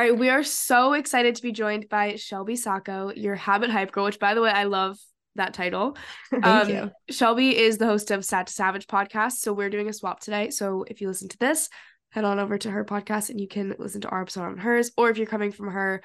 All right, we are so excited to be joined by Shelby Sacco, your habit hype girl, which by the way, I love that title. Thank um, you. Shelby is the host of Sad to Savage podcast. So we're doing a swap today. So if you listen to this, head on over to her podcast and you can listen to our episode on hers. Or if you're coming from her,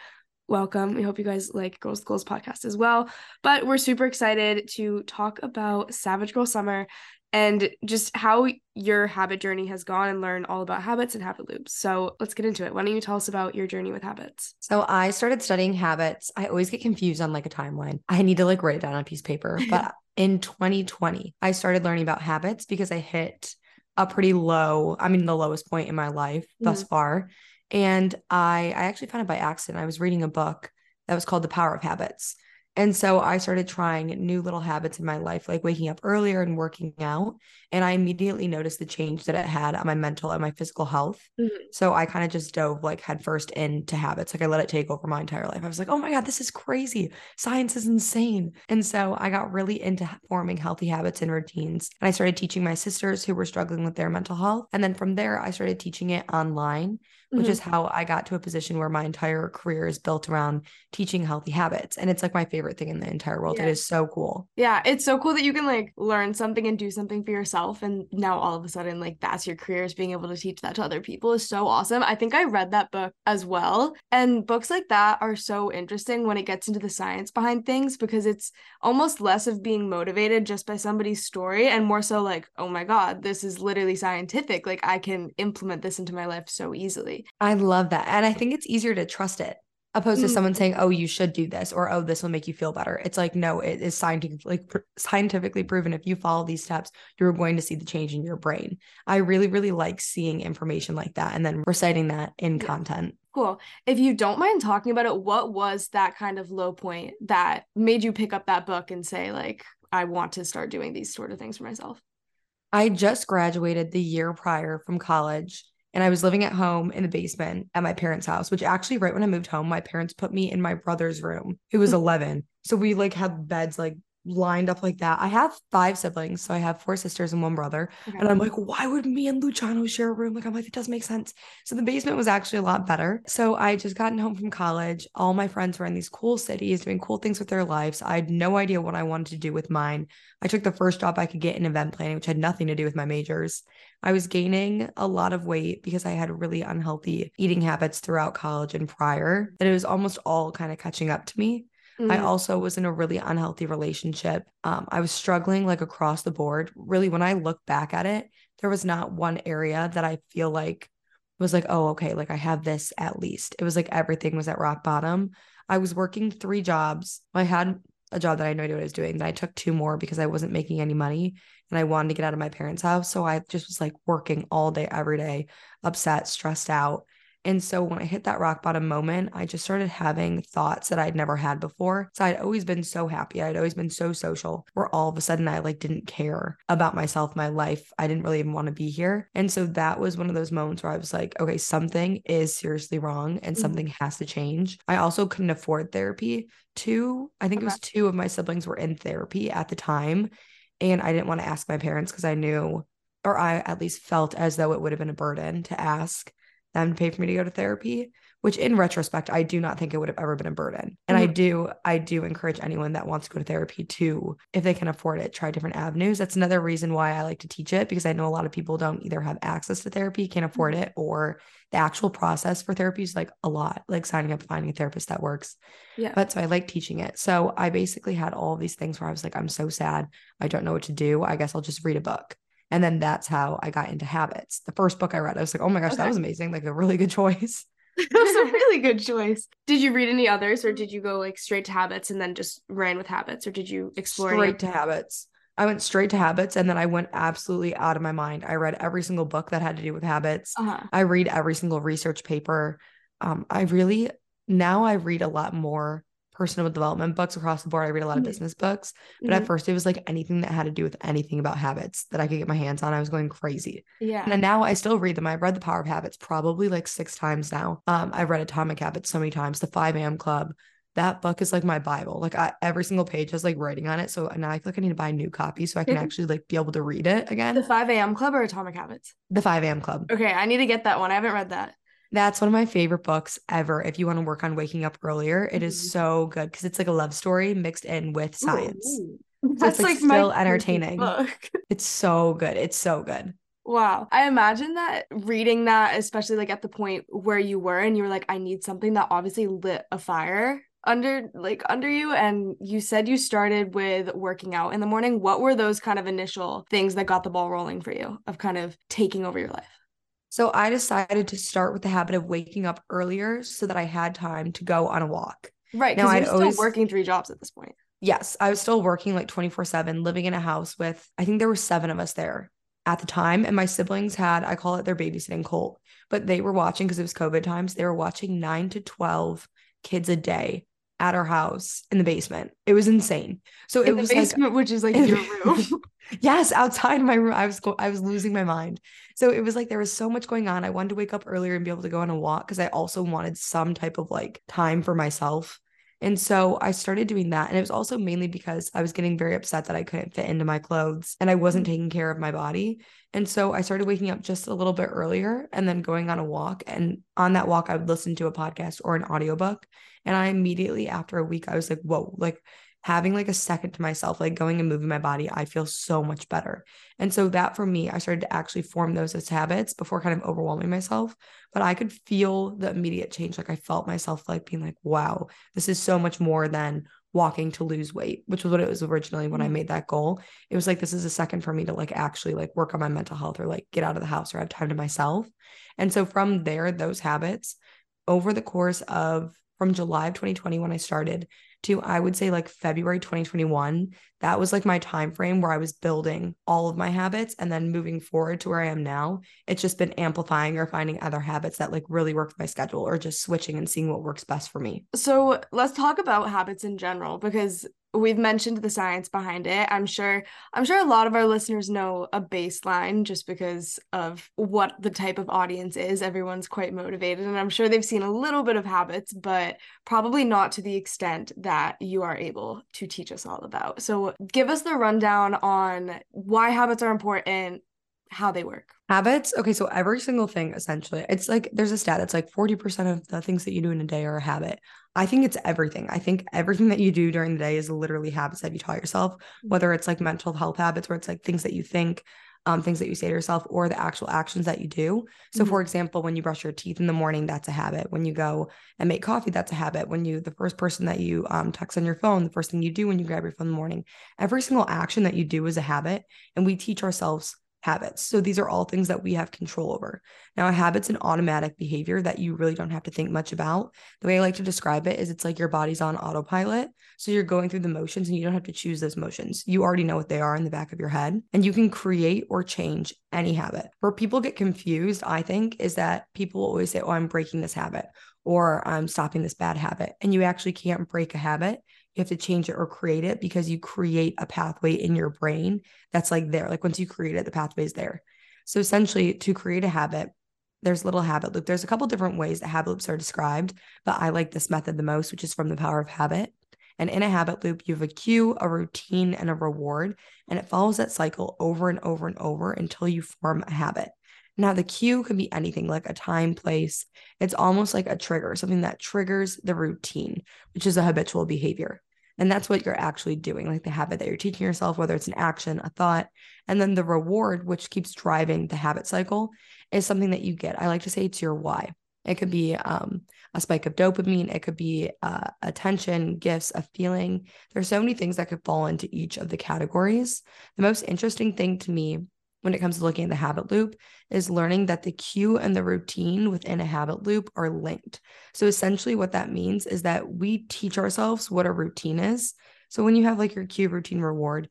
welcome. We hope you guys like Girls Goals podcast as well. But we're super excited to talk about Savage Girl Summer and just how your habit journey has gone and learn all about habits and habit loops. So let's get into it. Why don't you tell us about your journey with habits? So I started studying habits. I always get confused on like a timeline. I need to like write it down on a piece of paper. But in 2020, I started learning about habits because I hit a pretty low, I mean, the lowest point in my life mm-hmm. thus far. And I I actually found it by accident. I was reading a book that was called The Power of Habits. And so I started trying new little habits in my life, like waking up earlier and working out. And I immediately noticed the change that it had on my mental and my physical health. Mhm. So I kind of just dove like headfirst into habits. Like I let it take over my entire life. I was like, oh my God, this is crazy. Science is insane. And so I got really into forming healthy habits and routines. And I started teaching my sisters who were struggling with their mental health. And then from there, I started teaching it online which Mhm. is how I got to a position where my entire career is built around teaching healthy habits. And it's like my favorite thing in the entire world. Yeah. It is so cool. Yeah, it's so cool that you can like learn something and do something for yourself. And now all of a sudden, like that's your career is being able to teach that to other people is so awesome. I think I read that book as well. And books like that are so interesting when it gets into the science behind things because it's almost less of being motivated just by somebody's story and more so like, oh my God, this is literally scientific. Like I can implement this into my life so easily. I love that. And I think it's easier to trust it opposed to Mm. someone saying, oh, you should do this or oh, this will make you feel better. It's like, no, it is scientifically, scientifically proven. If you follow these steps, you're going to see the change in your brain. I really, really like seeing information like that and then reciting that in Yeah. content. Cool. If you don't mind talking about it, what was that kind of low point that made you pick up that book and say, like, I want to start doing these sort of things for myself? I just graduated the year prior from college and I was living at home in the basement at my parents' house, which actually right when I moved home, my parents put me in my brother's room. Who was hmm. 11. So we like had beds like lined up like that. I have five siblings, so I have four sisters and one brother. Okay. And I'm like, why would me and Luciano share a room? Like, I'm like, it doesn't make sense. So the basement was actually a lot better. So I just gotten home from college. All my friends were in these cool cities doing cool things with their lives. I had no idea what I wanted to do with mine. I took the first job I could get in event planning, which had nothing to do with my majors. I was gaining a lot of weight because I had really unhealthy eating habits throughout college and prior, that it was almost all kind of catching up to me. I Mhm. also was in a really unhealthy relationship. Um, I was struggling like across the board. Really, when I look back at it, there was not one area that I feel like was like, oh, okay, like I have this at least. It was like everything was at rock bottom. I was working three jobs. I had a job that I had no idea what I was doing. Then I took two more because I wasn't making any money and I wanted to get out of my parents' house. So I just was like working all day, every day, upset, stressed out. And so when I hit that rock bottom moment, I just started having thoughts that I'd never had before. So I'd always been so happy. I'd always been so social, where all of a sudden I like didn't care about myself, my life. I didn't really even want to be here. And so that was one of those moments where I was like, okay, something is seriously wrong and Mhm. something has to change. I also couldn't afford therapy. Two, I think it was two of my siblings were in therapy at the time. And I didn't want to ask my parents because I knew, or I at least felt as though it would have been a burden to ask them to pay for me to go to therapy which in retrospect i do not think it would have ever been a burden. And i Mhm. do i do encourage anyone that wants to go to therapy to if they can afford it try different avenues. That's another reason why i like to teach it because i know a lot of people don't either have access to therapy can't afford Mm-hmm. it or the actual process for therapy is like a lot like signing up finding a therapist that works. Yeah. but so i like teaching it. So i basically had all these things where i was like i'm so sad. I don't know what to do. I guess i'll just read a book and then that's how I got into habits. The first book I read, I was like, oh my gosh, that was amazing. Like a really good choice. that was a really good choice. Did you read any others or did you go like straight to habits and then just ran with habits or did you explore any- Straight to habits. I went straight to habits and then I went absolutely out of my mind. I read every single book that had to do with habits. Uh-huh. I read every single research paper. Um, I really now I read a lot more personal development books across the board. I read a lot of Mhm. business books, but Mhm. at first it was like anything that had to do with anything about habits that I could get my hands on. I was going crazy. yeah. And now I still read them. I've read The Power of Habits probably like six times now. Um, I've read Atomic Habits so many times. The 5 a.m. Club. That book is like my Bible. Like I, every single page has like writing on it. So now I feel like I need to buy a new copy so I can actually like be able to read it again. The 5 a.m. club or Atomic Habits? The 5 a.m. Club. Okay, I need to get that one. I haven't read that. That's one of my favorite books ever. If you want to work on waking up earlier, it is Mhm. so good because it's like a love story mixed in with science. Ooh. So it's, like, my still entertaining. book. It's so good. It's so good. Wow. I imagine that reading that, especially like at the point where you were and you were like, I need something that obviously lit a fire under like under you. And you said you started with working out in the morning. What were those kind of initial things that got the ball rolling for you of kind of taking over your life? So I decided to start with the habit of waking up earlier so that I had time to go on a walk. Right. Now, you're still always- working three jobs at this point. Yes, I was still working like 24 7, living in a house with, I think there were seven of us there at the time. And my siblings had, I call it their babysitting cult, but they were watching because it was COVID times. They were watching nine to 12 kids a day at our house in the basement. It was insane. So it In the was like, basement, which is like your room. yes, outside my room. I was go- I was losing my mind. So it was like there was so much going on. I wanted to wake up earlier and be able to go on a walk because I also wanted some type of like time for myself. And so I started doing that. And it was also mainly because I was getting very upset that I couldn't fit into my clothes and I wasn't mm-hmm. taking care of my body. And so I started waking up just a little bit earlier and then going on a walk. And on that walk, I would listen to a podcast or an audiobook. And I immediately, after a week, I was like, whoa, like having like a second to myself, like going and moving my body, I feel so much better. And so that for me, I started to actually form those as habits before kind of overwhelming myself. But I could feel the immediate change. Like I felt myself like being like, wow, this is so much more than walking to lose weight, which was what it was originally when I Mhm. made that goal. It was like, this is a second for me to like actually like work on my mental health or like get out of the house or have time to myself. And so from there, those habits over the course of from July of 2020 when I started to I would say like February 2021 that was like my time frame where I was building all of my habits and then moving forward to where I am now it's just been amplifying or finding other habits that like really work for my schedule or just switching and seeing what works best for me. So let's talk about habits in general because we've mentioned the science behind it. I'm sure I'm sure a lot of our listeners know a baseline just because of what the type of audience is. Everyone's quite motivated and I'm sure they've seen a little bit of habits, but probably not to the extent that you are able to teach us all about. So give us the rundown on why habits are important, how they work. Habits. Okay. So every single thing essentially, it's like there's a stat. It's like 40% of the things that you do in a day are a habit. I think it's everything. I think everything that you do during the day is literally habits that you taught yourself, whether it's like mental health habits, where it's like things that you think, um, things that you say to yourself, or the actual actions that you do. So, Mhm. for example, when you brush your teeth in the morning, that's a habit. When you go and make coffee, that's a habit. When you, the first person that you um, text on your phone, the first thing you do when you grab your phone in the morning, every single action that you do is a habit. And we teach ourselves habits. So these are all things that we have control over. Now, a habit's an automatic behavior that you really don't have to think much about. The way I like to describe it is it's like your body's on autopilot. So you're going through the motions and you don't have to choose those motions. You already know what they are in the back of your head, and you can create or change any habit. Where people get confused, I think, is that people always say, Oh, I'm breaking this habit or I'm stopping this bad habit. And you actually can't break a habit. You have to change it or create it because you create a pathway in your brain that's like there. Like once you create it, the pathway is there. So essentially, to create a habit, there's little habit loop. There's a couple different ways that habit loops are described, but I like this method the most, which is from the power of habit. And in a habit loop, you have a cue, a routine, and a reward, and it follows that cycle over and over and over until you form a habit. Now, the cue can be anything like a time, place. It's almost like a trigger, something that triggers the routine, which is a habitual behavior. And that's what you're actually doing, like the habit that you're teaching yourself, whether it's an action, a thought. And then the reward, which keeps driving the habit cycle, is something that you get. I like to say it's your why. It could be um, a spike of dopamine. It could be uh, attention, gifts, a feeling. There's so many things that could fall into each of the categories. The most interesting thing to me when it comes to looking at the habit loop is learning that the cue and the routine within a habit loop are linked. So essentially, what that means is that we teach ourselves what a routine is. So when you have like your cue, routine, reward,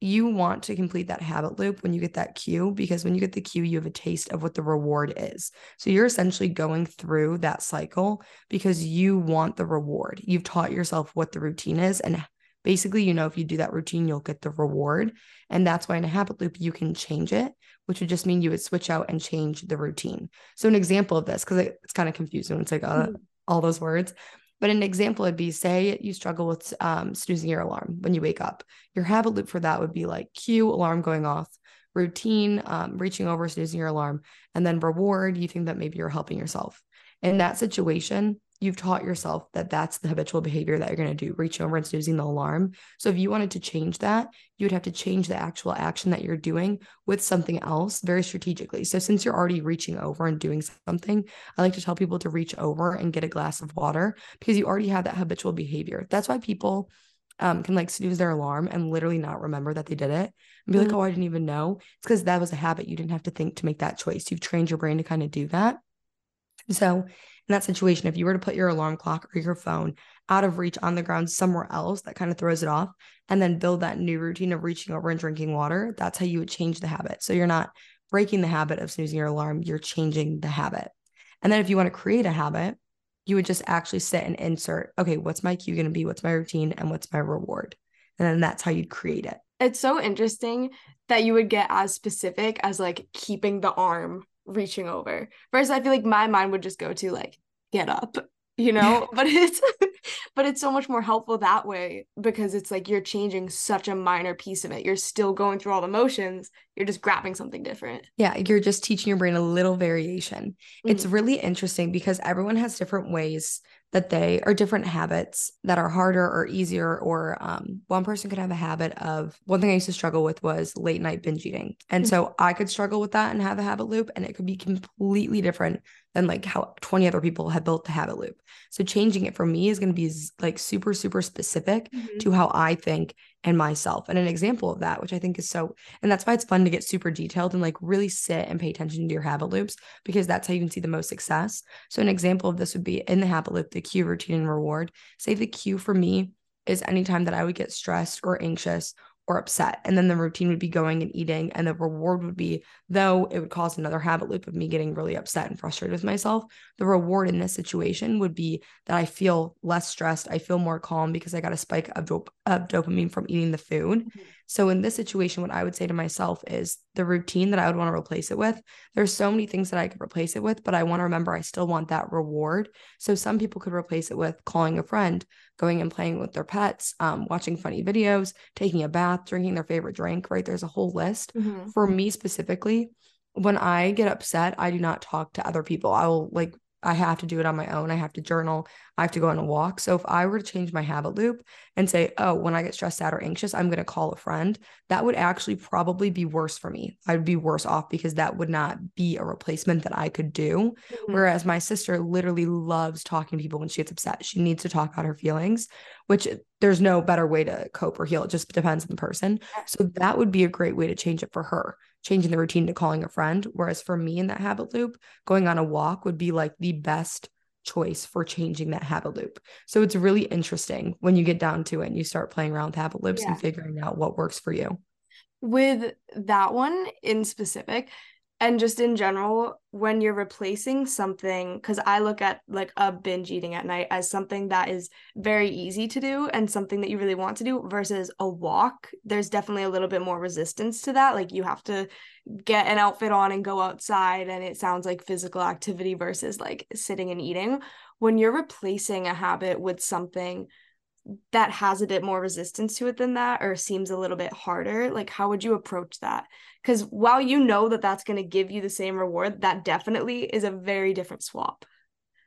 you want to complete that habit loop when you get that cue because when you get the cue you have a taste of what the reward is so you're essentially going through that cycle because you want the reward you've taught yourself what the routine is and basically you know if you do that routine you'll get the reward and that's why in a habit loop you can change it which would just mean you would switch out and change the routine so an example of this because it's kind of confusing when it's like uh, all those words but an example would be say you struggle with um, snoozing your alarm when you wake up. Your habit loop for that would be like cue, alarm going off, routine, um, reaching over, snoozing your alarm, and then reward, you think that maybe you're helping yourself. In that situation, you've taught yourself that that's the habitual behavior that you're going to do, reaching over and snoozing the alarm. So if you wanted to change that, you would have to change the actual action that you're doing with something else very strategically. So since you're already reaching over and doing something, I like to tell people to reach over and get a glass of water because you already have that habitual behavior. That's why people um, can like snooze their alarm and literally not remember that they did it and be mm-hmm. like, oh, I didn't even know. It's because that was a habit. You didn't have to think to make that choice. You've trained your brain to kind of do that. So that situation, if you were to put your alarm clock or your phone out of reach on the ground somewhere else, that kind of throws it off, and then build that new routine of reaching over and drinking water, that's how you would change the habit. So you're not breaking the habit of snoozing your alarm, you're changing the habit. And then if you want to create a habit, you would just actually sit and insert, okay, what's my cue going to be? What's my routine? And what's my reward? And then that's how you'd create it. It's so interesting that you would get as specific as like keeping the arm reaching over. First, I feel like my mind would just go to like, get up, you know? but it's but it's so much more helpful that way because it's like you're changing such a minor piece of it. You're still going through all the motions. You're just grabbing something different. Yeah, you're just teaching your brain a little variation. Mm-hmm. It's really interesting because everyone has different ways that they are different habits that are harder or easier or um, one person could have a habit of one thing i used to struggle with was late night binge eating and mm-hmm. so i could struggle with that and have a habit loop and it could be completely different than like how 20 other people have built the habit loop so changing it for me is going to be like super super specific mm-hmm. to how i think and myself. And an example of that, which I think is so, and that's why it's fun to get super detailed and like really sit and pay attention to your habit loops because that's how you can see the most success. So, an example of this would be in the habit loop, the cue, routine, and reward. Say the cue for me is anytime that I would get stressed or anxious or upset. And then the routine would be going and eating. And the reward would be, though it would cause another habit loop of me getting really upset and frustrated with myself, the reward in this situation would be that I feel less stressed. I feel more calm because I got a spike of, dop- of dopamine from eating the food. Mm-hmm. So in this situation, what I would say to myself is the routine that I would want to replace it with. There's so many things that I could replace it with, but I want to remember I still want that reward. So some people could replace it with calling a friend, going and playing with their pets, um, watching funny videos, taking a bath, drinking their favorite drink, right? There's a whole list. Mm-hmm. For me specifically, when I get upset, I do not talk to other people. I will like I have to do it on my own. I have to journal. I have to go on a walk. So if I were to change my habit loop and say, oh, when I get stressed out or anxious, I'm going to call a friend, that would actually probably be worse for me. I'd be worse off because that would not be a replacement that I could do. Mm-hmm. Whereas my sister literally loves talking to people when she gets upset. She needs to talk out her feelings, which there's no better way to cope or heal. It just depends on the person. So that would be a great way to change it for her changing the routine to calling a friend. Whereas for me in that habit loop, going on a walk would be like the best choice for changing that habit loop. So it's really interesting when you get down to it and you start playing around with habit loops yeah. and figuring out what works for you. With that one in specific, and just in general when you're replacing something because i look at like a binge eating at night as something that is very easy to do and something that you really want to do versus a walk there's definitely a little bit more resistance to that. Like you have to get an outfit on and go outside and it sounds like physical activity versus like sitting and eating. When you're replacing a habit with something that has a bit more resistance to it than that or seems a little bit harder like how would you approach that because while you know that that's going to give you the same reward that definitely is a very different swap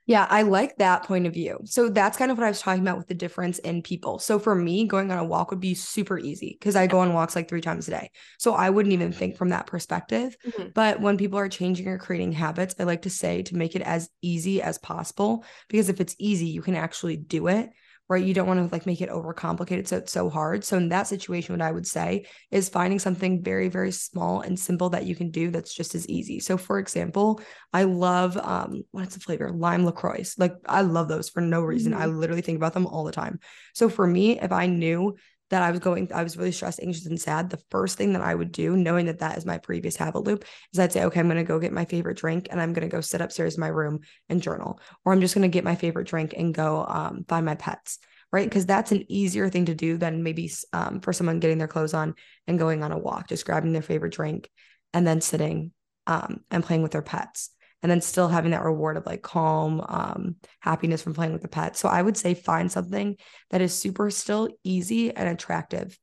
yeah, I like that point of view. So that's kind of what I was talking about with the difference in people. So for me, going on a walk would be super easy because I go on walks like three times a day. So I wouldn't even think from that perspective. Mm-hmm. But when people are changing or creating habits, I like to say to make it as easy as possible because if it's easy, you can actually do it right? You don't want to like make it overcomplicated so it's so hard. So in that situation, what I would say is finding something very, very small and simple that you can do that's just as easy. So for example, I love um what's the flavor? Lime LaCroix. Like I love those for no reason. Mm-hmm. I literally think about them all the time. So for me, if I knew that I was going, I was really stressed, anxious, and sad, the first thing that I would do, knowing that that is my previous habit loop, is I'd say, okay, I'm going to go get my favorite drink and I'm going to go sit upstairs in my room and journal, or I'm just going to get my favorite drink and go um, find my pets, right? Because that's an easier thing to do than maybe um, for someone getting their clothes on and going on a walk, just grabbing their favorite drink and then sitting um, and playing with their pets and then still having that reward of like calm um, happiness from playing with the pet so i would say find something that is super still easy and attractive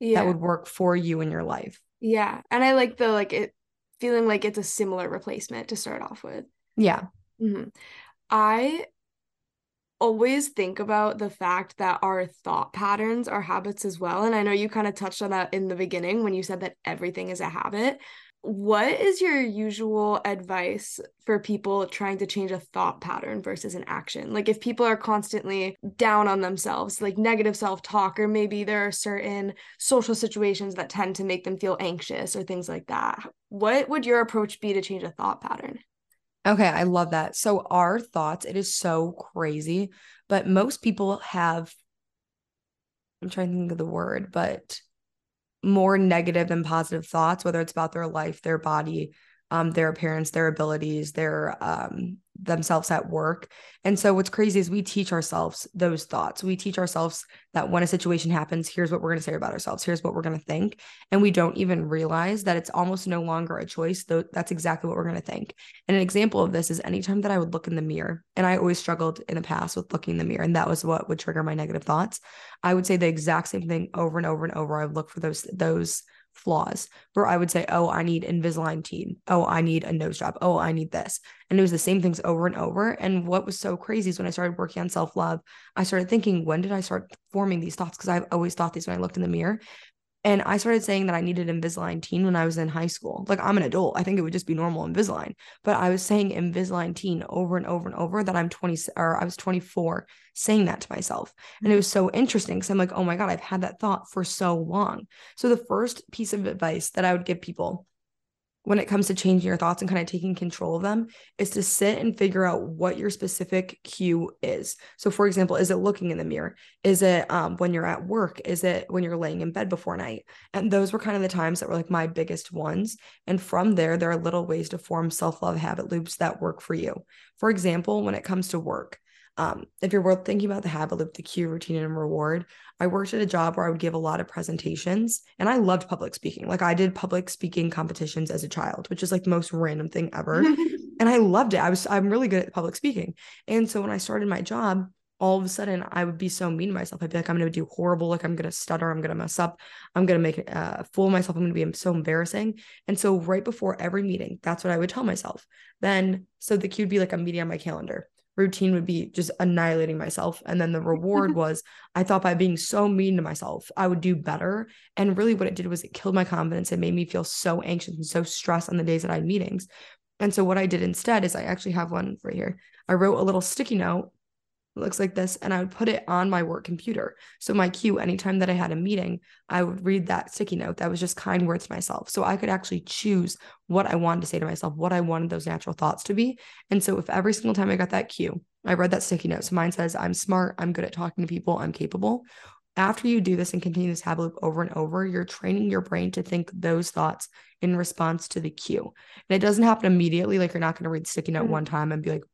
yeah. that would work for you in your life Yeah. And I like the like it feeling like it's a similar replacement to start off with. Yeah. Mm-hmm. I always think about the fact that our thought patterns are habits as well. And I know you kind of touched on that in the beginning when you said that everything is a habit. What is your usual advice for people trying to change a thought pattern versus an action? Like, if people are constantly down on themselves, like negative self talk, or maybe there are certain social situations that tend to make them feel anxious or things like that, what would your approach be to change a thought pattern? Okay, I love that. So, our thoughts, it is so crazy, but most people have, I'm trying to think of the word, but more negative than positive thoughts, whether it's about their life, their body, um, their appearance, their abilities, their um, themselves at work. And so what's crazy is we teach ourselves those thoughts. We teach ourselves that when a situation happens, here's what we're going to say about ourselves. Here's what we're going to think. And we don't even realize that it's almost no longer a choice, though that's exactly what we're going to think. And an example of this is anytime that I would look in the mirror, and I always struggled in the past with looking in the mirror, and that was what would trigger my negative thoughts. I would say the exact same thing over and over and over. I would look for those those flaws where I would say, Oh, I need Invisalign teen. Oh, I need a nose job. Oh, I need this. And it was the same things over and over. And what was so crazy is when I started working on self love, I started thinking, when did I start forming these thoughts? Because I've always thought these when I looked in the mirror. And I started saying that I needed Invisalign teen when I was in high school. Like I'm an adult. I think it would just be normal Invisalign. But I was saying Invisalign teen over and over and over that I'm 20 or I was 24 saying that to myself. And it was so interesting because I'm like, oh my God, I've had that thought for so long. So the first piece of advice that I would give people when it comes to changing your thoughts and kind of taking control of them is to sit and figure out what your specific cue is. So, for example, is it looking in the mirror? Is it um, when you're at work? Is it when you're laying in bed before night? And those were kind of the times that were like my biggest ones. And from there, there are little ways to form self love habit loops that work for you. For example, when it comes to work, um, if you're thinking about the habit loop, the cue, routine, and reward, I worked at a job where I would give a lot of presentations and I loved public speaking. Like I did public speaking competitions as a child, which is like the most random thing ever. and I loved it. I was, I'm really good at public speaking. And so when I started my job, all of a sudden I would be so mean to myself. I'd be like, I'm going to do horrible. Like I'm going to stutter. I'm going to mess up. I'm going to make a uh, fool of myself. I'm going to be so embarrassing. And so right before every meeting, that's what I would tell myself. Then, so the cue would be like a meeting on my calendar routine would be just annihilating myself. And then the reward was I thought by being so mean to myself, I would do better. And really, what it did was it killed my confidence. It made me feel so anxious and so stressed on the days that I had meetings. And so, what I did instead is I actually have one right here. I wrote a little sticky note looks like this and I would put it on my work computer. So my cue anytime that I had a meeting, I would read that sticky note that was just kind words to myself. So I could actually choose what I wanted to say to myself, what I wanted those natural thoughts to be. And so if every single time I got that cue, I read that sticky note. So mine says, I'm smart, I'm good at talking to people, I'm capable. After you do this and continue this habit loop over and over, you're training your brain to think those thoughts in response to the cue. And it doesn't happen immediately. Like you're not going to read the sticky note mm-hmm. one time and be like,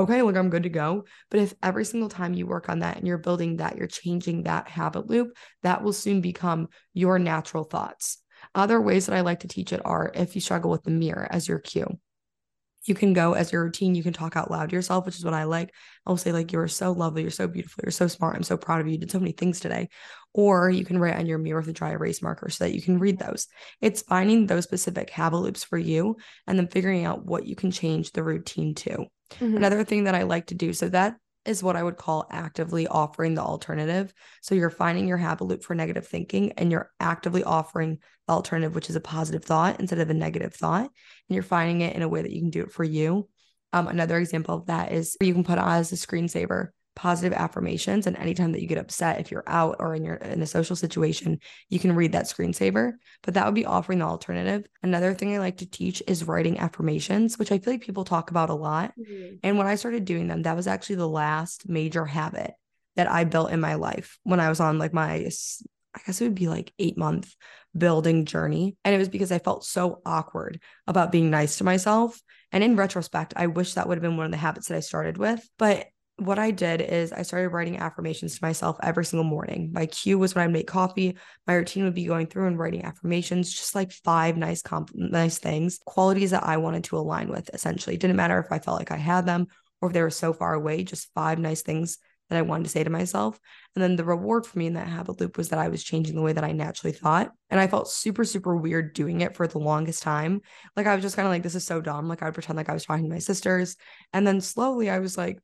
okay, like I'm good to go. But if every single time you work on that and you're building that, you're changing that habit loop, that will soon become your natural thoughts. Other ways that I like to teach it are if you struggle with the mirror as your cue you can go as your routine. You can talk out loud to yourself, which is what I like. I'll say, like, you're so lovely. You're so beautiful. You're so smart. I'm so proud of you. You did so many things today. Or you can write on your mirror with a dry erase marker so that you can read those. It's finding those specific habit loops for you and then figuring out what you can change the routine to. Mm-hmm. Another thing that I like to do, so that is what I would call actively offering the alternative. So you're finding your habit loop for negative thinking and you're actively offering the alternative, which is a positive thought instead of a negative thought. And you're finding it in a way that you can do it for you. Um, another example of that is you can put on as a screensaver positive affirmations and anytime that you get upset if you're out or in your in a social situation you can read that screensaver. But that would be offering the alternative. Another thing i like to teach is writing affirmations which i feel like people talk about a lot. Mm-hmm. and when i started doing them that was actually the last major habit that i built in my life when i was on like my i guess it would be like 8 month building journey. And it was because i felt so awkward about being nice to myself. And in retrospect i wish that would have been one of the habits that i started with. But what I did is I started writing affirmations to myself every single morning. My cue was when I'd make coffee. My routine would be going through and writing affirmations, just like five nice comp- nice things, qualities that I wanted to align with. Essentially, it didn't matter if I felt like I had them or if they were so far away. Just five nice things that I wanted to say to myself. And then the reward for me in that habit loop was that I was changing the way that I naturally thought. And I felt super, super weird doing it for the longest time. Like I was just kind of like, this is so dumb. Like I would pretend like I was talking to my sisters. And then slowly I was like,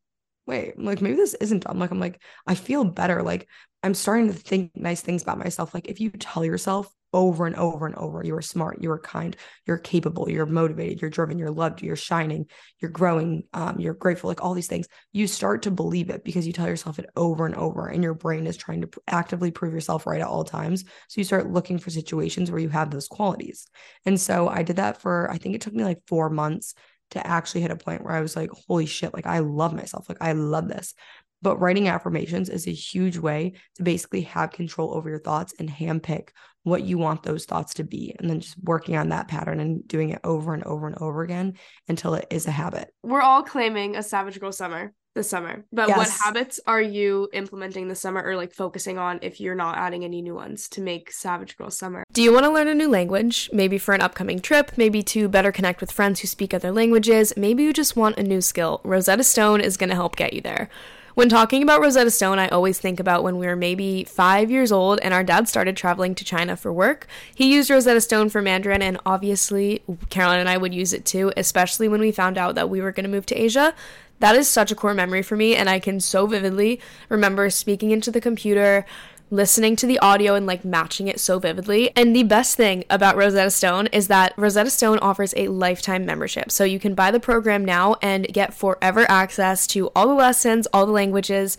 wait, like maybe this isn't dumb. Like I'm like, I feel better. Like I'm starting to think nice things about myself. Like if you tell yourself over and over and over, you are smart, you are kind, you're capable, you're motivated, you're driven, you're loved, you're shining, you're growing, um, you're grateful, like all these things, you start to believe it because you tell yourself it over and over, and your brain is trying to actively prove yourself right at all times. So you start looking for situations where you have those qualities. And so I did that for, I think it took me like four months to actually hit a point where I was like, holy shit, like I love myself. Like I love this. But writing affirmations is a huge way to basically have control over your thoughts and handpick what you want those thoughts to be. And then just working on that pattern and doing it over and over and over again until it is a habit. We're all claiming a Savage Girl summer this summer. But yes. what habits are you implementing this summer or like focusing on if you're not adding any new ones to make Savage Girl summer? Do you want to learn a new language? Maybe for an upcoming trip, maybe to better connect with friends who speak other languages, maybe you just want a new skill. Rosetta Stone is going to help get you there. When talking about Rosetta Stone, I always think about when we were maybe five years old and our dad started traveling to China for work. He used Rosetta Stone for Mandarin, and obviously, Caroline and I would use it too, especially when we found out that we were going to move to Asia. That is such a core memory for me, and I can so vividly remember speaking into the computer, listening to the audio and like matching it so vividly. And the best thing about Rosetta Stone is that Rosetta Stone offers a lifetime membership. So you can buy the program now and get forever access to all the lessons, all the languages,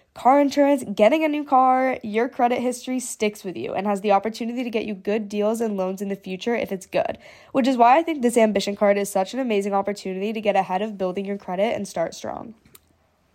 car insurance, getting a new car, your credit history sticks with you and has the opportunity to get you good deals and loans in the future if it's good. Which is why I think this ambition card is such an amazing opportunity to get ahead of building your credit and start strong.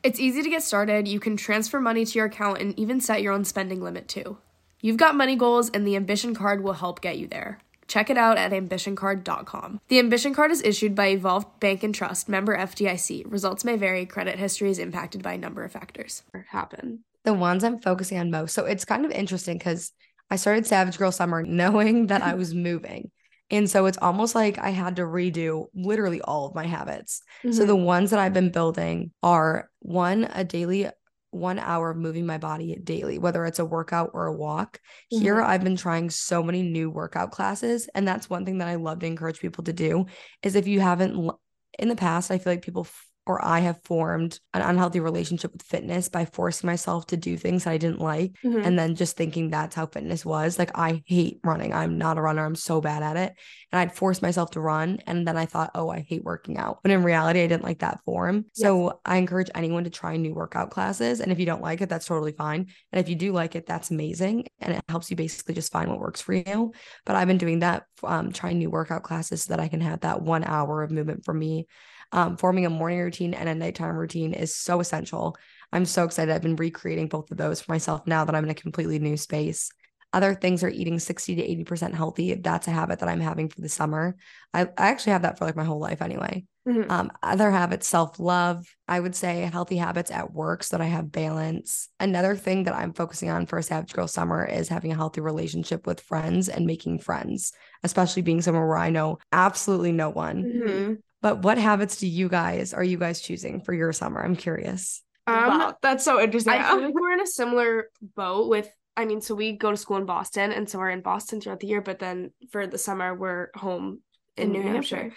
It's easy to get started. You can transfer money to your account and even set your own spending limit too. You've got money goals, and the ambition card will help get you there. Check it out at ambitioncard.com. The Ambition Card is issued by Evolve Bank and Trust, member FDIC. Results may vary. Credit history is impacted by a number of factors. Happen. The ones I'm focusing on most. So it's kind of interesting because I started Savage Girl Summer knowing that I was moving. And so it's almost like I had to redo literally all of my habits. Mm-hmm. So the ones that I've been building are one, a daily one hour of moving my body daily, whether it's a workout or a walk. Mm-hmm. Here, I've been trying so many new workout classes. And that's one thing that I love to encourage people to do is if you haven't in the past, I feel like people or I have formed an unhealthy relationship with fitness by forcing myself to do things that I didn't like mm-hmm. and then just thinking that's how fitness was. Like I hate running. I'm not a runner. I'm so bad at it. And I'd force myself to run and then I thought, "Oh, I hate working out." But in reality, I didn't like that form. Yes. So I encourage anyone to try new workout classes and if you don't like it, that's totally fine. And if you do like it, that's amazing and it helps you basically just find what works for you. But I've been doing that um trying new workout classes so that I can have that 1 hour of movement for me um, forming a morning routine and a nighttime routine is so essential. I'm so excited. I've been recreating both of those for myself now that I'm in a completely new space. Other things are eating 60 to 80% healthy. That's a habit that I'm having for the summer. I, I actually have that for like my whole life anyway. Mhm. Um, other habits, self love. I would say healthy habits at work so that I have balance. Another thing that I'm focusing on for a Savage Girl Summer is having a healthy relationship with friends and making friends, especially being somewhere where I know absolutely no one. Mhm. But what habits do you guys are you guys choosing for your summer? I'm curious. Um, wow, that's so interesting. I feel like we're in a similar boat with I mean, so we go to school in Boston and so we're in Boston throughout the year, but then for the summer we're home in, New Hampshire.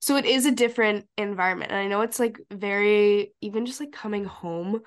So it is a different environment. And I know it's like very even just like coming home,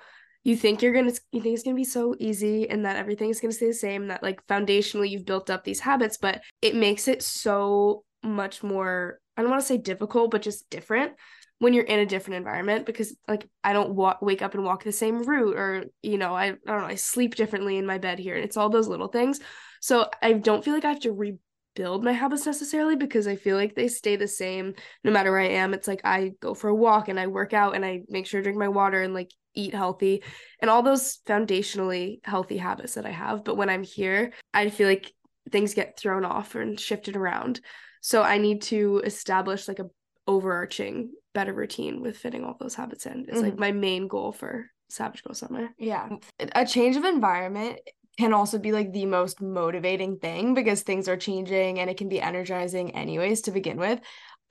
you think you're gonna you think it's gonna be so easy and that everything is gonna stay the same, that like foundationally you've built up these habits, but it makes it so much more I don't want to say difficult, but just different when you're in a different environment because like I don't wa- wake up and walk the same route or you know I, I don't know I sleep differently in my bed here. And it's all those little things. So I don't feel like I have to rebuild my habits necessarily because I feel like they stay the same no matter where I am. It's like I go for a walk and I work out and I make sure to drink my water and like eat healthy and all those foundationally healthy habits that I have. But when I'm here I feel like things get thrown off and shifted around so I need to establish like a overarching better routine with fitting all those habits in. It's like Mhm. my main goal for Savage Girl Summer. Yeah. A change of environment can also be like the most motivating thing because things are changing and it can be energizing anyways to begin with.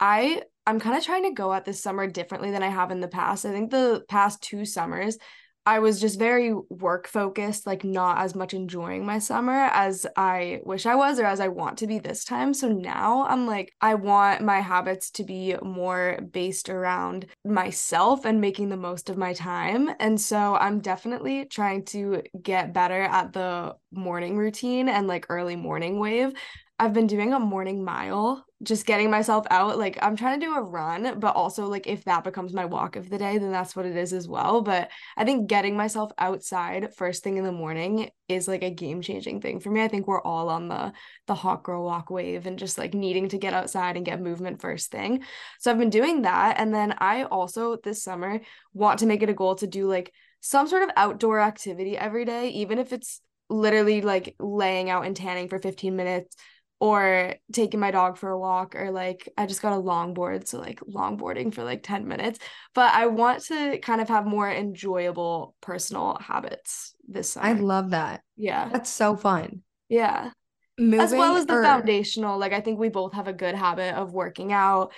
I I'm kind of trying to go at this summer differently than I have in the past. I think the past two summers I was just very work focused, like not as much enjoying my summer as I wish I was or as I want to be this time. So now I'm like, I want my habits to be more based around myself and making the most of my time. And so I'm definitely trying to get better at the morning routine and like early morning wave. I've been doing a morning mile, just getting myself out. Like I'm trying to do a run, but also like if that becomes my walk of the day, then that's what it is as well. But I think getting myself outside first thing in the morning is like a game-changing thing for me. I think we're all on the the hot girl walk wave and just like needing to get outside and get movement first thing. So I've been doing that and then I also this summer want to make it a goal to do like some sort of outdoor activity every day, even if it's literally like laying out and tanning for 15 minutes or taking my dog for a walk or like I just got a longboard so like longboarding for like 10 minutes but I want to kind of have more enjoyable personal habits this summer. I love that. yeah. That's so fun. Yeah. Moving As well as the or- foundational like I think we both have a good habit of working out.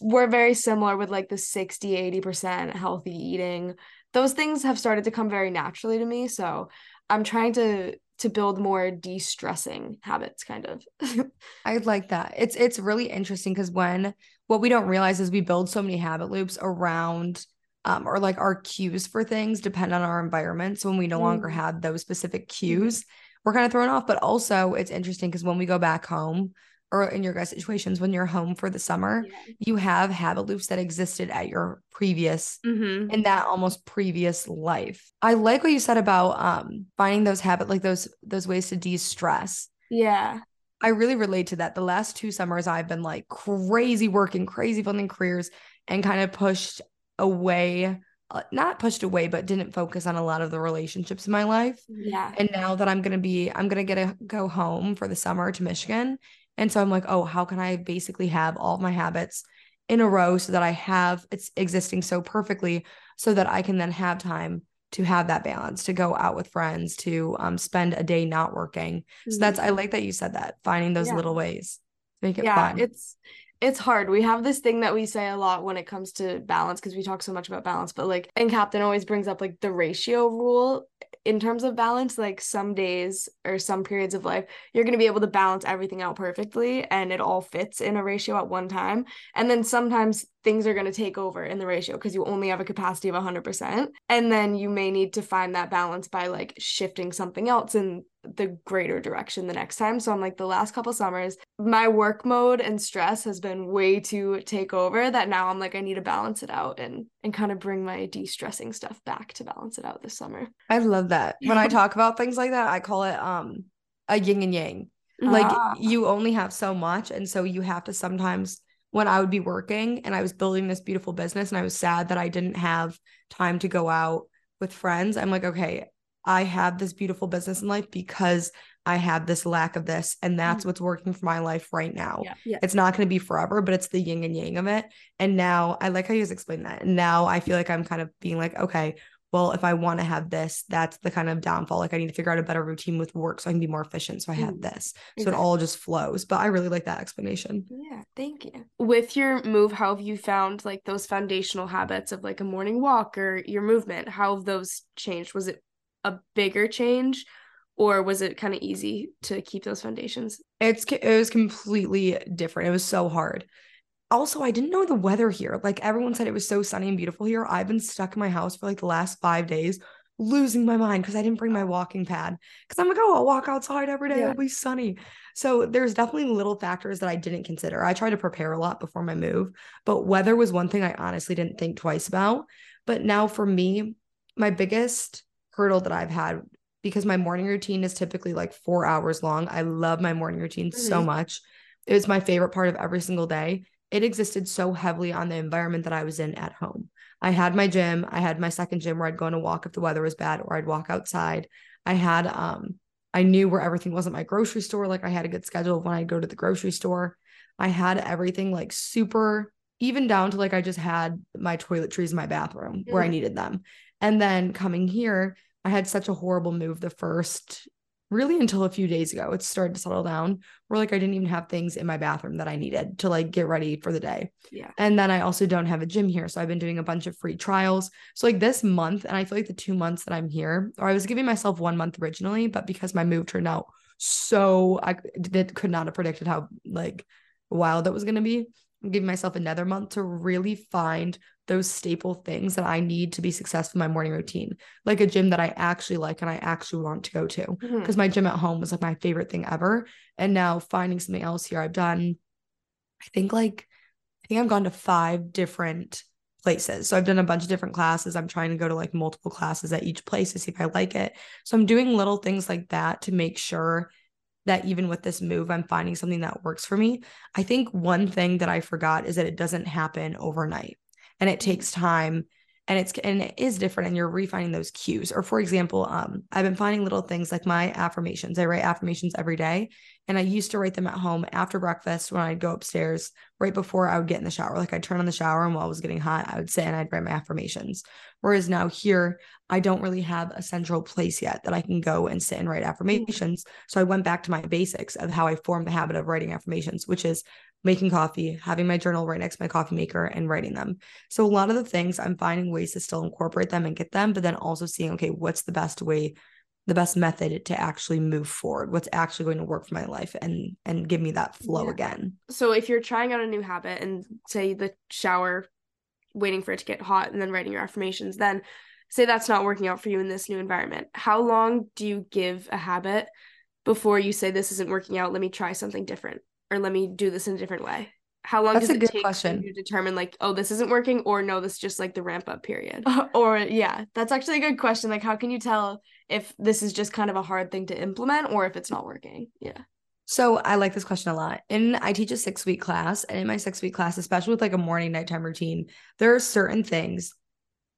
We're very similar with like the 60 80% healthy eating. Those things have started to come very naturally to me so I'm trying to to build more de-stressing habits kind of. I like that. It's it's really interesting because when what we don't realize is we build so many habit loops around um or like our cues for things depend on our environment. So when we no longer Mm. have those specific cues, we're kind of thrown off. But also it's interesting because when we go back home or in your guys' situations, when you're home for the summer, you have habit loops that existed at your previous Mm-hmm. in that almost previous life. I like what you said about um finding those habit like those those ways to de-stress. Yeah. I really relate to that. The last two summers I've been like crazy working, crazy building careers and kind of pushed away uh, not pushed away but didn't focus on a lot of the relationships in my life. Yeah. And now that I'm going to be I'm going to get to go home for the summer to Michigan. And so I'm like, "Oh, how can I basically have all of my habits in a row so that I have it's existing so perfectly so that I can then have time to have that balance to go out with friends to um spend a day not working. So that's I like that you said that finding those Mm-hmm. Yeah. little ways to make it yeah, fun. it's it's hard. We have this thing that we say a lot when it comes to balance because we talk so much about balance, but like and Captain always brings up like the ratio rule in terms of balance, like some days or some periods of life, you're going to be able to balance everything out perfectly and it all fits in a ratio at one time. And then sometimes things are going to take over in the ratio because you only have a capacity of 100%. And then you may need to find that balance by like shifting something else in the greater direction the next time. So I'm like the last couple summers, my work mode and stress has been way too take over that now I'm like I need to balance it out and and kind of bring my de-stressing stuff back to balance it out this summer. I love that. When I talk about things like that, I call it um a yin and yang. Like Ah. you only have so much and so you have to sometimes when I would be working and I was building this beautiful business and I was sad that I didn't have time to go out with friends, I'm like, okay, I have this beautiful business in life because I have this lack of this, and that's Mhm. what's working for my life right now. Yeah. Yeah. It's not going to be forever, but it's the yin and yang of it. And now I like how you just explained that. And now I feel like I'm kind of being like, okay, well, if I want to have this, that's the kind of downfall. Like I need to figure out a better routine with work so I can be more efficient. So I have Mm, this. So it all just flows. But I really like that explanation. Yeah, thank you. With your move, how have you found like those foundational habits of like a morning walk or your movement? How have those changed? Was it a bigger change or was it kind of easy to keep those foundations? It's it was completely different. It was so hard. Also, I didn't know the weather here. Like everyone said it was so sunny and beautiful here. I've been stuck in my house for like the last 5 days losing my mind because I didn't bring my walking pad. Cuz I'm like, "Oh, I'll walk outside every day. Yeah. It'll be sunny." So there's definitely little factors that I didn't consider. I try to prepare a lot before my move, but weather was one thing I honestly didn't think twice about. But now for me, my biggest hurdle that I've had because my morning routine is typically like 4 hours long. I love my morning routine so Mhm. much. It was my favorite part of every single day. It existed so heavily on the environment that I was in at home. I had my gym. I had my second gym where I'd go on a walk if the weather was bad, or I'd walk outside. I had um I knew where everything was at my grocery store. Like I had a good schedule of when I'd go to the grocery store. I had everything like super even down to like I just had my toiletries in my bathroom where I Mhm. needed them. And then coming here, I had such a horrible move the first really until a few days ago. It started to settle down where like I didn't even have things in my bathroom that I needed to like get ready for the day. Yeah. And then I also don't have a gym here. So I've been doing a bunch of free trials. So like this month, and I feel like the two months that I'm here, or I was giving myself one month originally, but because my move turned out so I did could not have predicted how like wild that was gonna be. I'm giving myself another month to really find those staple things that I need to be successful in my morning routine, like a gym that I actually like and I actually want to go to mm-hmm. because my gym at home was like my favorite thing ever. And now finding something else here, I've done, I think like, I think I've gone to five different places. So I've done a bunch of different classes. I'm trying to go to like multiple classes at each place to see if I like it. So I'm doing little things like that to make sure that even with this move, I'm finding something that works for me. I think one thing that I forgot is that it doesn't happen overnight and it takes time and it's and it is different and you're refining those cues. Or for example um i've been finding little things like my affirmations. I write affirmations every day and i used to write them at home after breakfast when i'd go upstairs right before i would get in the shower. Like i'd turn on the shower and while it was getting hot i would sit and i'd write my affirmations. Whereas now here i don't really have a central place yet that i can go and sit and write affirmations. So i went back to my basics of how i formed the habit of writing affirmations which is making coffee having my journal right next to my coffee maker and writing them so a lot of the things I'm finding ways to still incorporate them and get them, but then also seeing, okay, what's the best way, the best method to actually move forward? What's actually going to work for my life and and give me that flow Yeah. again. So if you're trying out a new habit and say the shower, waiting for it to get hot and then writing your affirmations, then say that's not working out for you in this new environment. How long do you give a habit before you say this isn't working out? Let me try something different or let me do this in a different way. How long That's does a it take question. to determine like, oh, this isn't working, or no, this is just like the ramp up period? or yeah, that's actually a good question. Like, how can you tell if this is just kind of a hard thing to implement or if it's not working? Yeah. So I like this question a lot. And I teach a six week class, and in my six week class, especially with like a morning nighttime routine, there are certain things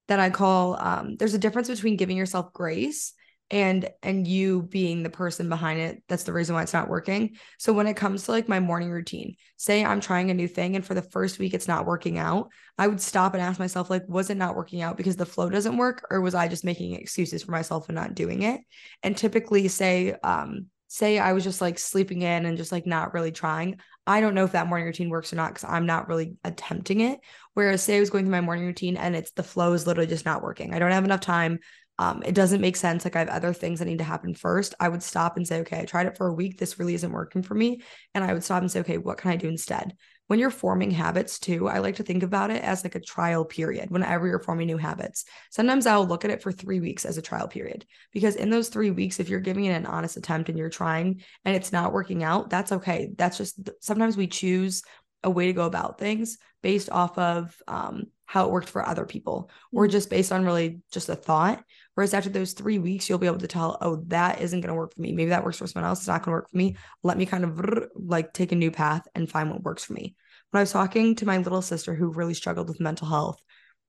that I call um, there's a difference between giving yourself grace and and you being the person behind it that's the reason why it's not working. So when it comes to like my morning routine say i'm trying a new thing and for the first week it's not working out i would stop and ask myself like was it not working out because the flow doesn't work or was i just making excuses for myself and not doing it? And typically say um say i was just like sleeping in and just like not really trying i don't know if that morning routine works or not because i'm not really attempting it. Whereas say i was going through my morning routine and it's the flow is literally just not working. I don't have enough time um, it doesn't make sense. Like I have other things that need to happen first. I would stop and say, okay, I tried it for a week. This really isn't working for me. And I would stop and say, okay, what can I do instead? When you're forming habits too, I like to think about it as like a trial period whenever you're forming new habits. Sometimes I'll look at it for three weeks as a trial period because in those three weeks, if you're giving it an honest attempt and you're trying and it's not working out, that's okay. That's just sometimes we choose a way to go about things based off of um, how it worked for other people or just based on really just a thought. Whereas after those three weeks, you'll be able to tell, oh, that isn't going to work for me. Maybe that works for someone else. It's not going to work for me. Let me kind of like take a new path and find what works for me. When I was talking to my little sister who really struggled with mental health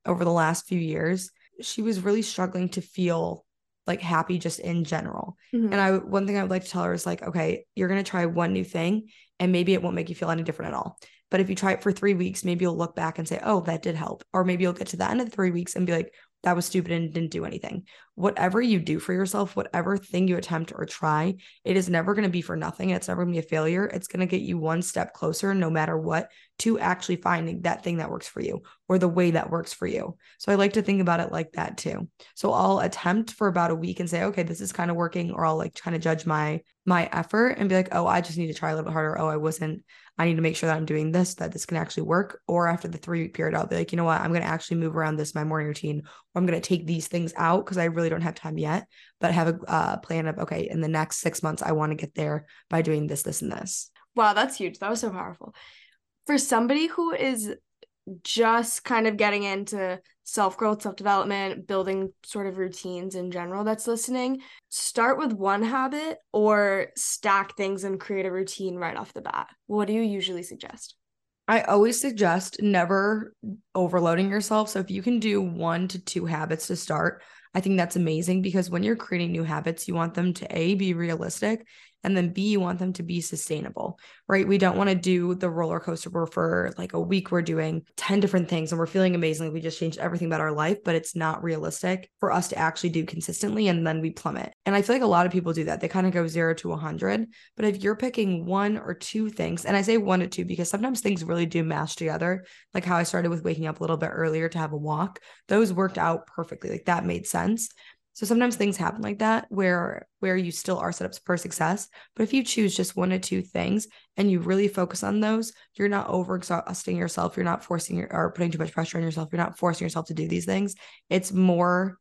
over the last few years, she was really struggling to feel like happy just in general. Mhm. And I one thing I would like to tell her is like, okay, you're gonna try one new thing and maybe it won't make you feel any different at all. But if you try it for three weeks, maybe you'll look back and say, oh, that did help. Or maybe you'll get to the end of the three weeks and be like, that was stupid and didn't do anything. Whatever you do for yourself, whatever thing you attempt or try, it is never going to be for nothing. It's never going to be a failure. It's going to get you one step closer, no matter what, to actually finding that thing that works for you or the way that works for you. So I like to think about it like that too. So I'll attempt for about a week and say, okay, this is kind of working, or I'll like kind of judge my my effort and be like, oh, I just need to try a little bit harder. Oh, I wasn't I need to make sure that I'm doing this, that this can actually work. Or after the three week period, I'll be like, you know what? I'm going to actually move around this my morning routine, or I'm going to take these things out because I really don't have time yet, but have a uh, plan of, okay, in the next six months, I want to get there by doing this, this, and this. Wow, that's huge. That was so powerful. For somebody who is just kind of getting into self growth, self development, building sort of routines in general that's listening, start with one habit or stack things and create a routine right off the bat. What do you usually suggest? I always suggest never overloading yourself. So if you can do one to two habits to start, I think that's amazing because when you're creating new habits, you want them to A, be realistic, and then B, you want them to be sustainable, right? We don't want to do the roller coaster where for like a week we're doing 10 different things and we're feeling amazing. We just changed everything about our life, but it's not realistic for us to actually do consistently and then we plummet. And I feel like a lot of people do that. They kind of go zero to 100. But if you're picking one or two things, and I say one to two because sometimes things really do mash together, like how I started with waking up a little bit earlier to have a walk, those worked out perfectly. Like that made sense. So sometimes things happen like that where where you still are set up for success. But if you choose just one or two things and you really focus on those, you're not overexhausting yourself. You're not forcing your, or putting too much pressure on yourself. You're not forcing yourself to do these things. It's more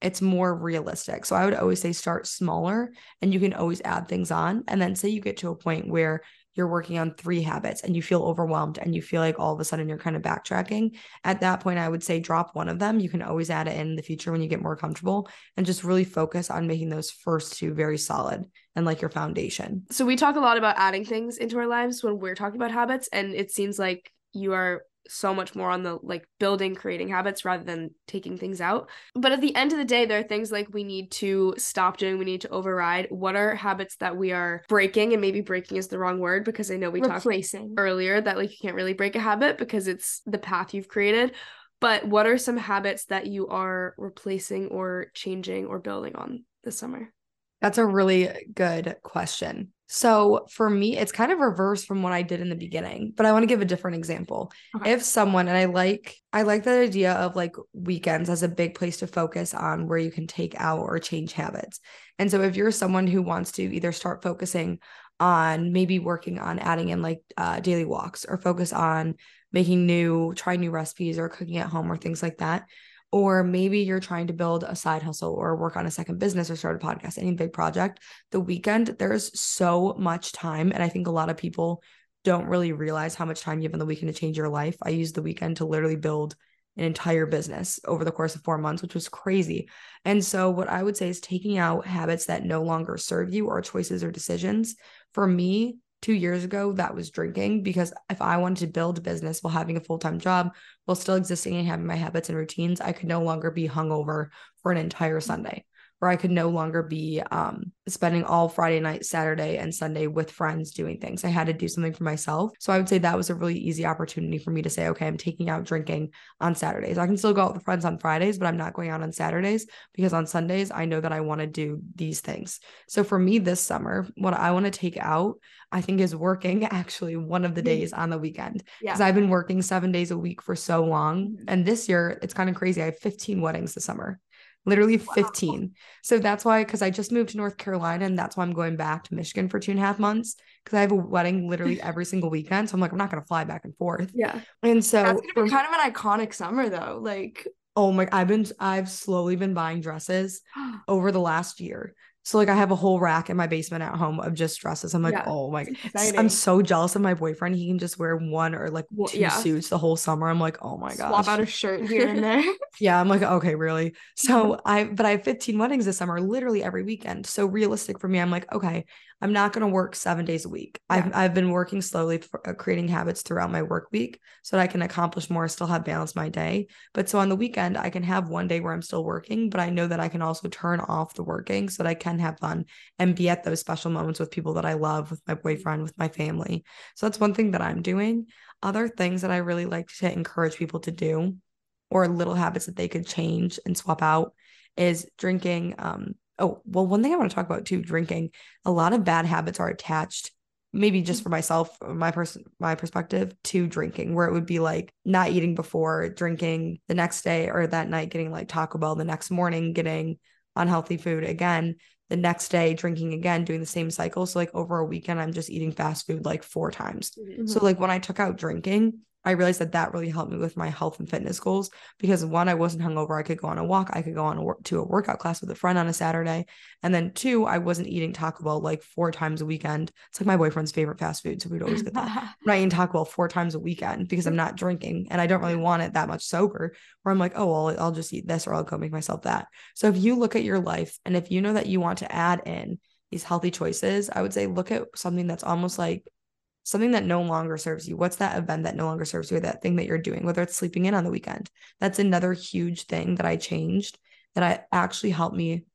it's more realistic. So I would always say start smaller and you can always add things on. And then say you get to a point where you're working on three habits and you feel overwhelmed and you feel like all of a sudden you're kind of backtracking, at that point, I would say drop one of them. You can always add it in the future when you get more comfortable and just really focus on making those first two very solid and like your foundation. So we talk a lot about adding things into our lives when we're talking about habits, and it seems like you are so much more on the like building creating habits rather than taking things out. But at the end of the day there are things like we need to stop doing we need to override. What are habits that we are breaking? And maybe breaking is the wrong word because i know we Replacing. talked earlier that like you can't really break a habit because it's the path you've created. But what are some habits that you are replacing or changing or building on this summer That's a really good question. So for me, it's kind of reverse from what I did in the beginning, but I want to give a different example. Okay. If someone and I like I like that idea of like weekends as a big place to focus on where you can take out or change habits. And so if you're someone who wants to either start focusing on maybe working on adding in like uh, daily walks or focus on making new try new recipes or cooking at home or things like that or maybe you're trying to build a side hustle or work on a second business or start a podcast, any big project, the weekend, there's so much time. And I think a lot of people don't really realize how much time you have on the weekend to change your life. I used the weekend to literally build an entire business over the course of four months, which was crazy. And so, what I would say is taking out habits that no longer serve you or choices or decisions. For me, two years ago that was drinking because if I wanted to build a business while having a full time job, while still existing and having my habits and routines, I could no longer be hungover for an entire mm-hmm. Sunday or I could no longer be um, spending all Friday night, Saturday, and Sunday with friends doing things. I had to do something for myself. So I would say that was a really easy opportunity for me to say, okay, I'm taking out drinking on Saturdays. I can still go out with friends on Fridays, but I'm not going out on Saturdays because on Sundays, I know that I want to do these things. So for me this summer, what I want to take out, I think is working actually one of the days on the weekend because Yeah. I've been working seven days a week for so long. Mhm. And this year, it's kind of crazy. I have 15 weddings this summer literally 15. So that's why, because I just moved to North Carolina and that's why I'm going back to Michigan for two and a half months because I have a wedding literally every single weekend. So I'm like, I'm not going to fly back and forth. yeah And so, that's gonna be kind of an iconic summer though like oh my, I've been, I've slowly been buying dresses over the last year. So like I have a whole rack in my basement at home of just dresses. I'm like, Yeah, oh my exciting. I'm so jealous of my boyfriend. He can just wear one or like Well, two yeah. suits the whole summer. I'm like, oh my gosh. Swap out a shirt here and there. Yeah, I'm like, okay, really? So I, but I have 15 weddings this summer, literally every weekend. So realistic for me, I'm like, okay, I'm not going to work seven days a week. I've, I've been working slowly for uh, creating habits throughout my work week so that I can accomplish more, still have balance my day. But so on the weekend, I can have one day where I'm still working, but I know that I can also turn off the working so that I can have fun and be at those special moments with people that I love, with my boyfriend, with my family. So that's one thing that I'm doing. Other things that I really like to encourage people to do or little habits that they could change and swap out is drinking um oh well one thing i want to talk about too drinking a lot of bad habits are attached maybe just for myself uh, my person my perspective to drinking where it would be like not eating before drinking the next day or that night getting like taco bell the next morning getting unhealthy food again the next day drinking again doing the same cycle. So like over a weekend i'm just eating fast food like four times. So mm-hmm. like when I took out drinking, I realized that that really helped me with my health and fitness goals because one, I wasn't hungover. I could go on a walk. I could go on a work to a workout class with a friend on a Saturday. And then two, I wasn't eating Taco Bell like four times a weekend. It's like my boyfriend's favorite fast food. So we'd always get that. I'm not eating Taco Bell four times a weekend because I'm not drinking and I don't really want it that much sober. Where I'm like, oh, well, I'll just eat this or I'll go make myself that. So if you look at your life and if you know that you want to add in these healthy choices, I would say look at something that's almost like something that no longer serves you. What's that event that no longer serves you that thing that you're doing, whether it's sleeping in on the weekend? That's another huge thing that I changed that I actually helped me.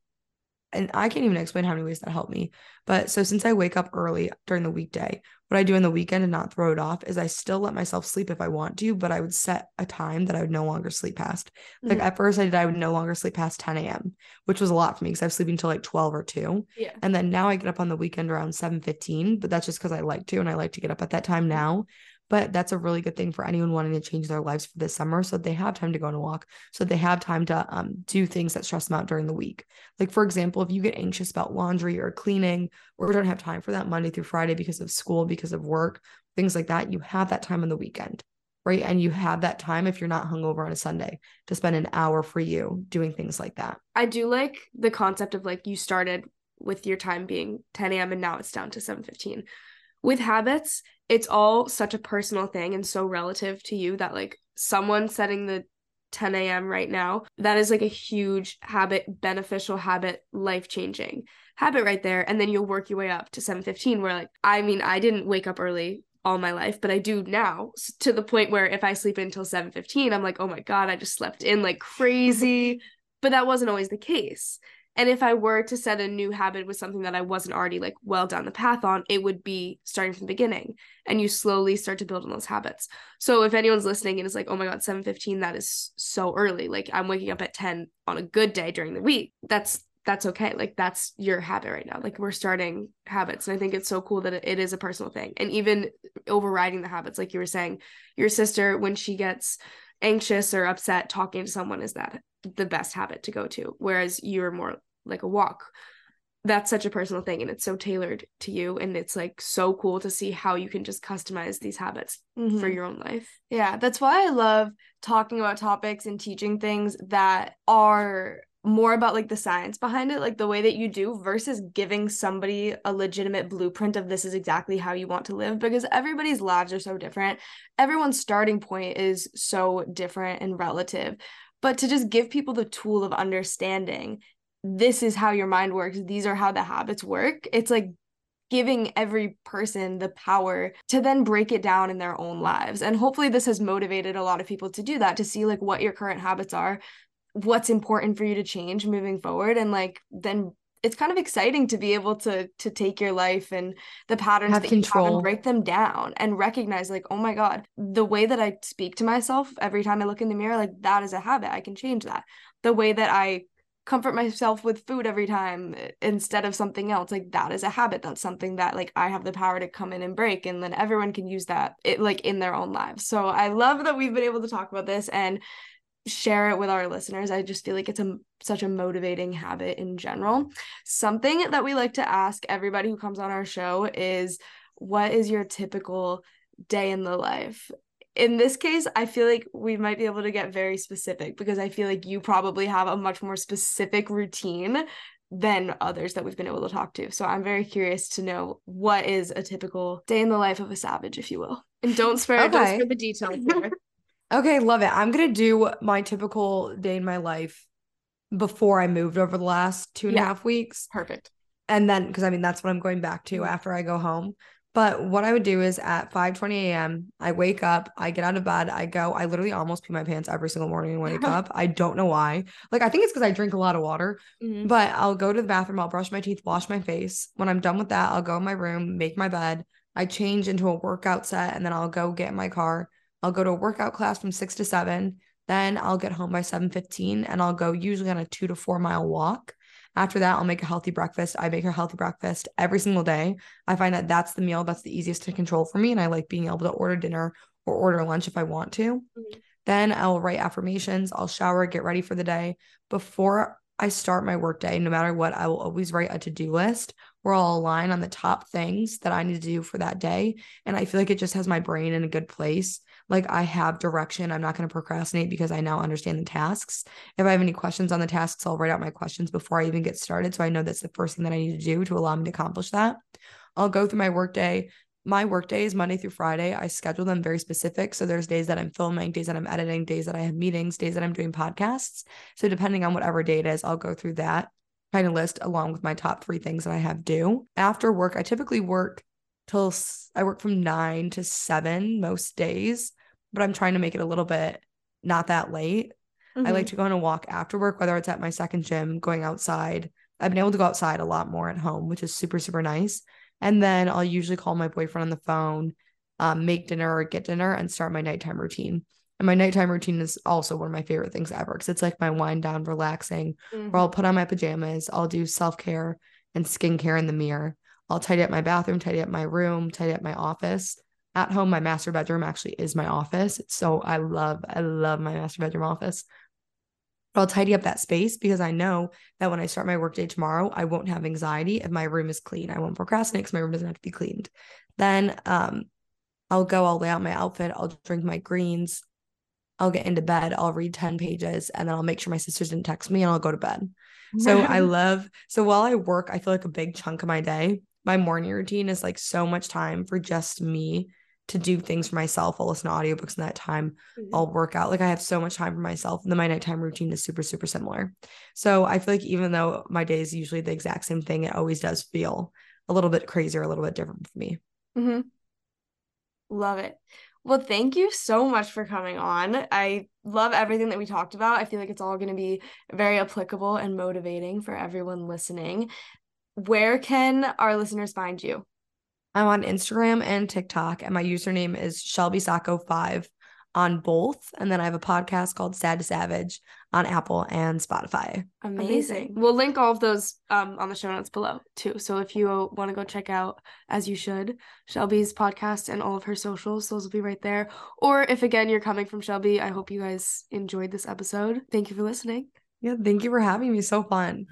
And I can't even explain how many ways that helped me. But so since I wake up early during the weekday, what I do in the weekend and not throw it off is I still let myself sleep if I want to, but I would set a time that I would no longer sleep past. Like Mhm. at first I did, I would no longer sleep past 10 a.m., which was a lot for me because I was sleeping until like 12 or 2. Yeah. And then now I get up on the weekend around 7:15, but that's just because I like to and I like to get up at that time now. But that's a really good thing for anyone wanting to change their lives for this summer so they have time to go on a walk, so they have time to um, do things that stress them out during the week. Like, for example, if you get anxious about laundry or cleaning or don't have time for that Monday through Friday because of school, because of work, things like that, you have that time on the weekend, right? And you have that time if you're not hungover on a Sunday to spend an hour for you doing things like that. I do like the concept of like you started with your time being 10 a.m. and now it's down to 7:15. With habits, it's all such a personal thing and so relative to you that like someone setting the 10 a.m. right now, that is like a huge habit, beneficial habit, life changing habit right there. And then you'll work your way up to 7:15 where like I mean, I didn't wake up early all my life, but I do now to the point where if I sleep until 7:15, I'm like, "Oh my god, I just slept in like crazy." but that wasn't always the case. And if I were to set a new habit with something that I wasn't already like well down the path on, it would be starting from the beginning. And you slowly start to build on those habits. So if anyone's listening and is like, oh my God, 7:15, that is so early. Like I'm waking up at 10 on a good day during the week. That's that's okay. Like that's your habit right now. Like we're starting habits. And I think it's so cool that it, is a personal thing. And even overriding the habits, like you were saying, your sister, when she gets anxious or upset, talking to someone is that the best habit to go to. Whereas you're more like a walk. That's such a personal thing and it's so tailored to you. And it's like so cool to see how you can just customize these habits for Mhm. your own life. Yeah, that's why I love talking about topics and teaching things that are more about like the science behind it, like the way that you do versus giving somebody a legitimate blueprint of this is exactly how you want to live because everybody's lives are so different. Everyone's starting point is so different and relative. But to just give people the tool of understanding this is how your mind works, these are how the habits work. It's like giving every person the power to then break it down in their own lives. And hopefully this has motivated a lot of people to do that, to see like what your current habits are, what's important for you to change moving forward and like then it's kind of exciting to be able to to take your life and the patterns Have that you have control. and break them down and recognize like oh my god the way that I speak to myself every time I look in the mirror like that is a habit I can change that the way that I comfort myself with food every time eh, instead of something else like that is a habit that's something that like i have the power to come in and break and then everyone can use that it like in their own lives. So i love that we've been able to talk about this and share it with our listeners. I just feel like it's a such a motivating habit in general. Something that we like to ask everybody who comes on our show is what is your typical day in the life in this case, I feel like we might be able to get very specific because I feel like you probably have a much more specific routine than others that we've been able to talk to. So I'm very curious to know what is a typical day in the life of a savage, if you will. And don't spare, okay. don't spare the details here. okay, love it. I'm gonna do my typical day in my life before I moved over the last two and yeah. a half weeks. Perfect. And then because I mean that's what I'm going back to mm-hmm. after I go home. But what I would do is at 5 20 a.m., I wake up, I get out of bed, I go, I literally almost pee my pants every single morning and wake up. I don't know why. Like, I think it's because I drink a lot of water, mm-hmm. but I'll go to the bathroom, I'll brush my teeth, wash my face. When I'm done with that, I'll go in my room, make my bed. I change into a workout set and then I'll go get in my car. I'll go to a workout class from 6 to 7. Then I'll get home by 7:15 and I'll go usually on a 2 to 4 mile walk. After that, I'll make a healthy breakfast. I make a healthy breakfast every single day. I find that that's the meal that's the easiest to control for me. And I like being able to order dinner or order lunch if I want to. Mm-hmm. Then I'll write affirmations. I'll shower, get ready for the day. Before I start my workday, no matter what, I will always write a to do list where I'll align on the top things that I need to do for that day. And I feel like it just has my brain in a good place like I have direction. I'm not going to procrastinate because I now understand the tasks. If I have any questions on the tasks, I'll write out my questions before I even get started. So I know that's the first thing that I need to do to allow me to accomplish that. I'll go through my workday. My work days, Monday through Friday, I schedule them very specific. So there's days that I'm filming, days that I'm editing, days that I have meetings, days that I'm doing podcasts. So depending on whatever day it is, I'll go through that kind of list along with my top three things that I have due. After work, I typically work till I work from nine to seven most days but I'm trying to make it a little bit not that late. Mm-hmm. I like mm-hmm. to go on a walk after work, whether it's at my second gym, going outside. I've been able to go outside a lot more at home, which is super, super nice. And then I'll usually call my boyfriend on the phone, um, make dinner or get dinner, and start my nighttime routine. And my nighttime routine is also one of my favorite things ever because it's like my wind down, relaxing, mm-hmm. where I'll put on my pajamas, I'll do self care and skincare in the mirror. I'll tidy up my bathroom, tidy up my room, tidy up my office at home my master bedroom actually is my office so i love i love my master bedroom office. But i'll tidy up that space because i know that when i start my workday tomorrow i won't have anxiety if my room is clean. I won't procrastinate because my room doesn't have to be cleaned. Then um i'll go i'll lay out my outfit i'll drink my greens i'll get into bed i'll read 10 pages and then i'll make sure my sisters didn't text me and i'll go to bed. So i love so while i work i feel like a big chunk of my day my morning routine is like so much time for just me to do things for myself. I'll listen to audiobooks in that time. Mm-hmm. I'll work out. Like I have so much time for myself. And then my nighttime routine is super, super similar. So I feel like even though my day is usually the exact same thing, it always does feel a little bit crazier, a little bit different for me. Mm-hmm. Love it. Well, thank you so much for coming on. I love everything that we talked about. I feel like it's all going to be very applicable and motivating for everyone listening. Where can our listeners find you? I'm on Instagram and TikTok, and my username is Shelby Sacco 5 on both. And then I have a podcast called Sad to Savage on Apple and Spotify. Amazing. Amazing. We'll link all of those um, on the show notes below too. So if you want to go check out, as you should, Shelby's podcast and all of her socials, those will be right there. Or if again you're coming from Shelby, I hope you guys enjoyed this episode. Thank you for listening. Yeah, thank you for having me. So fun.